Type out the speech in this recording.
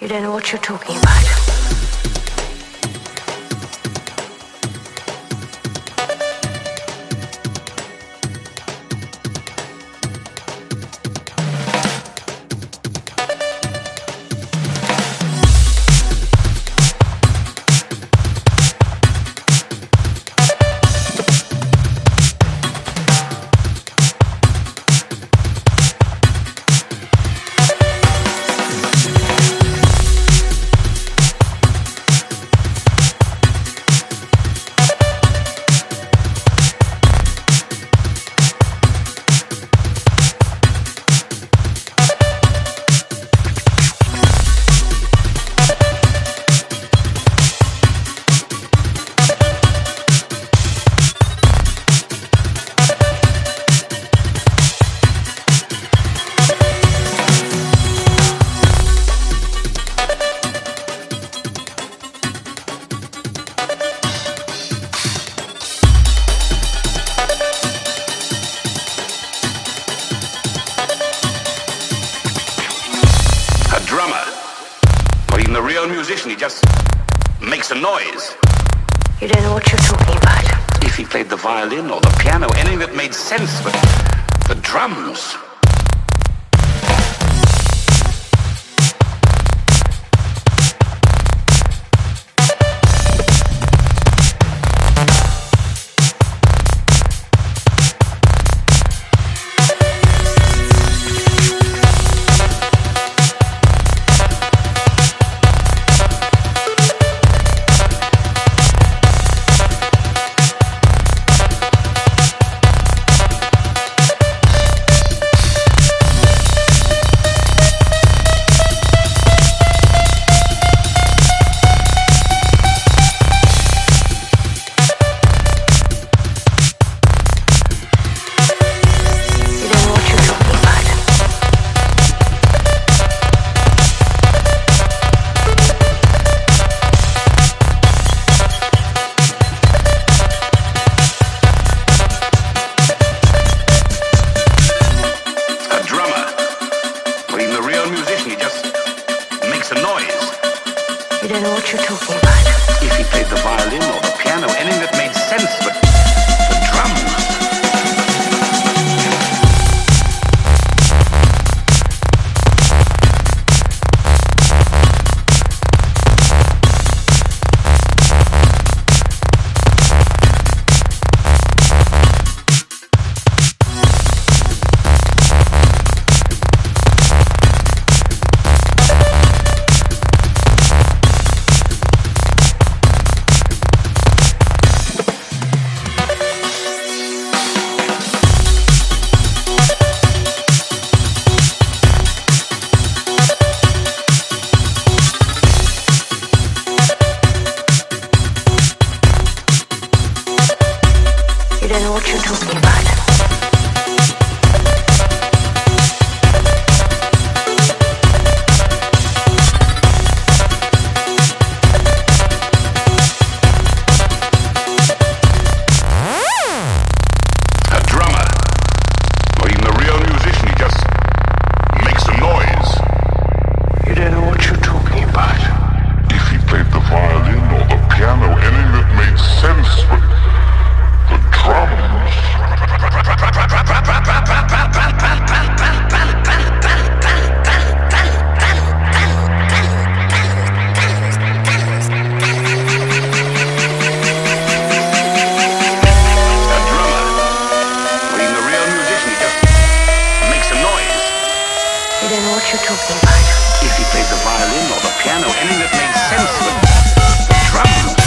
You don't know what you're talking about. A noise. You don't know what you're talking about. If he played the violin or the piano, anything that made sense, but the drums. You don't know what You what you're talking about. If he played the violin or the piano, anything that made sense, but the drums.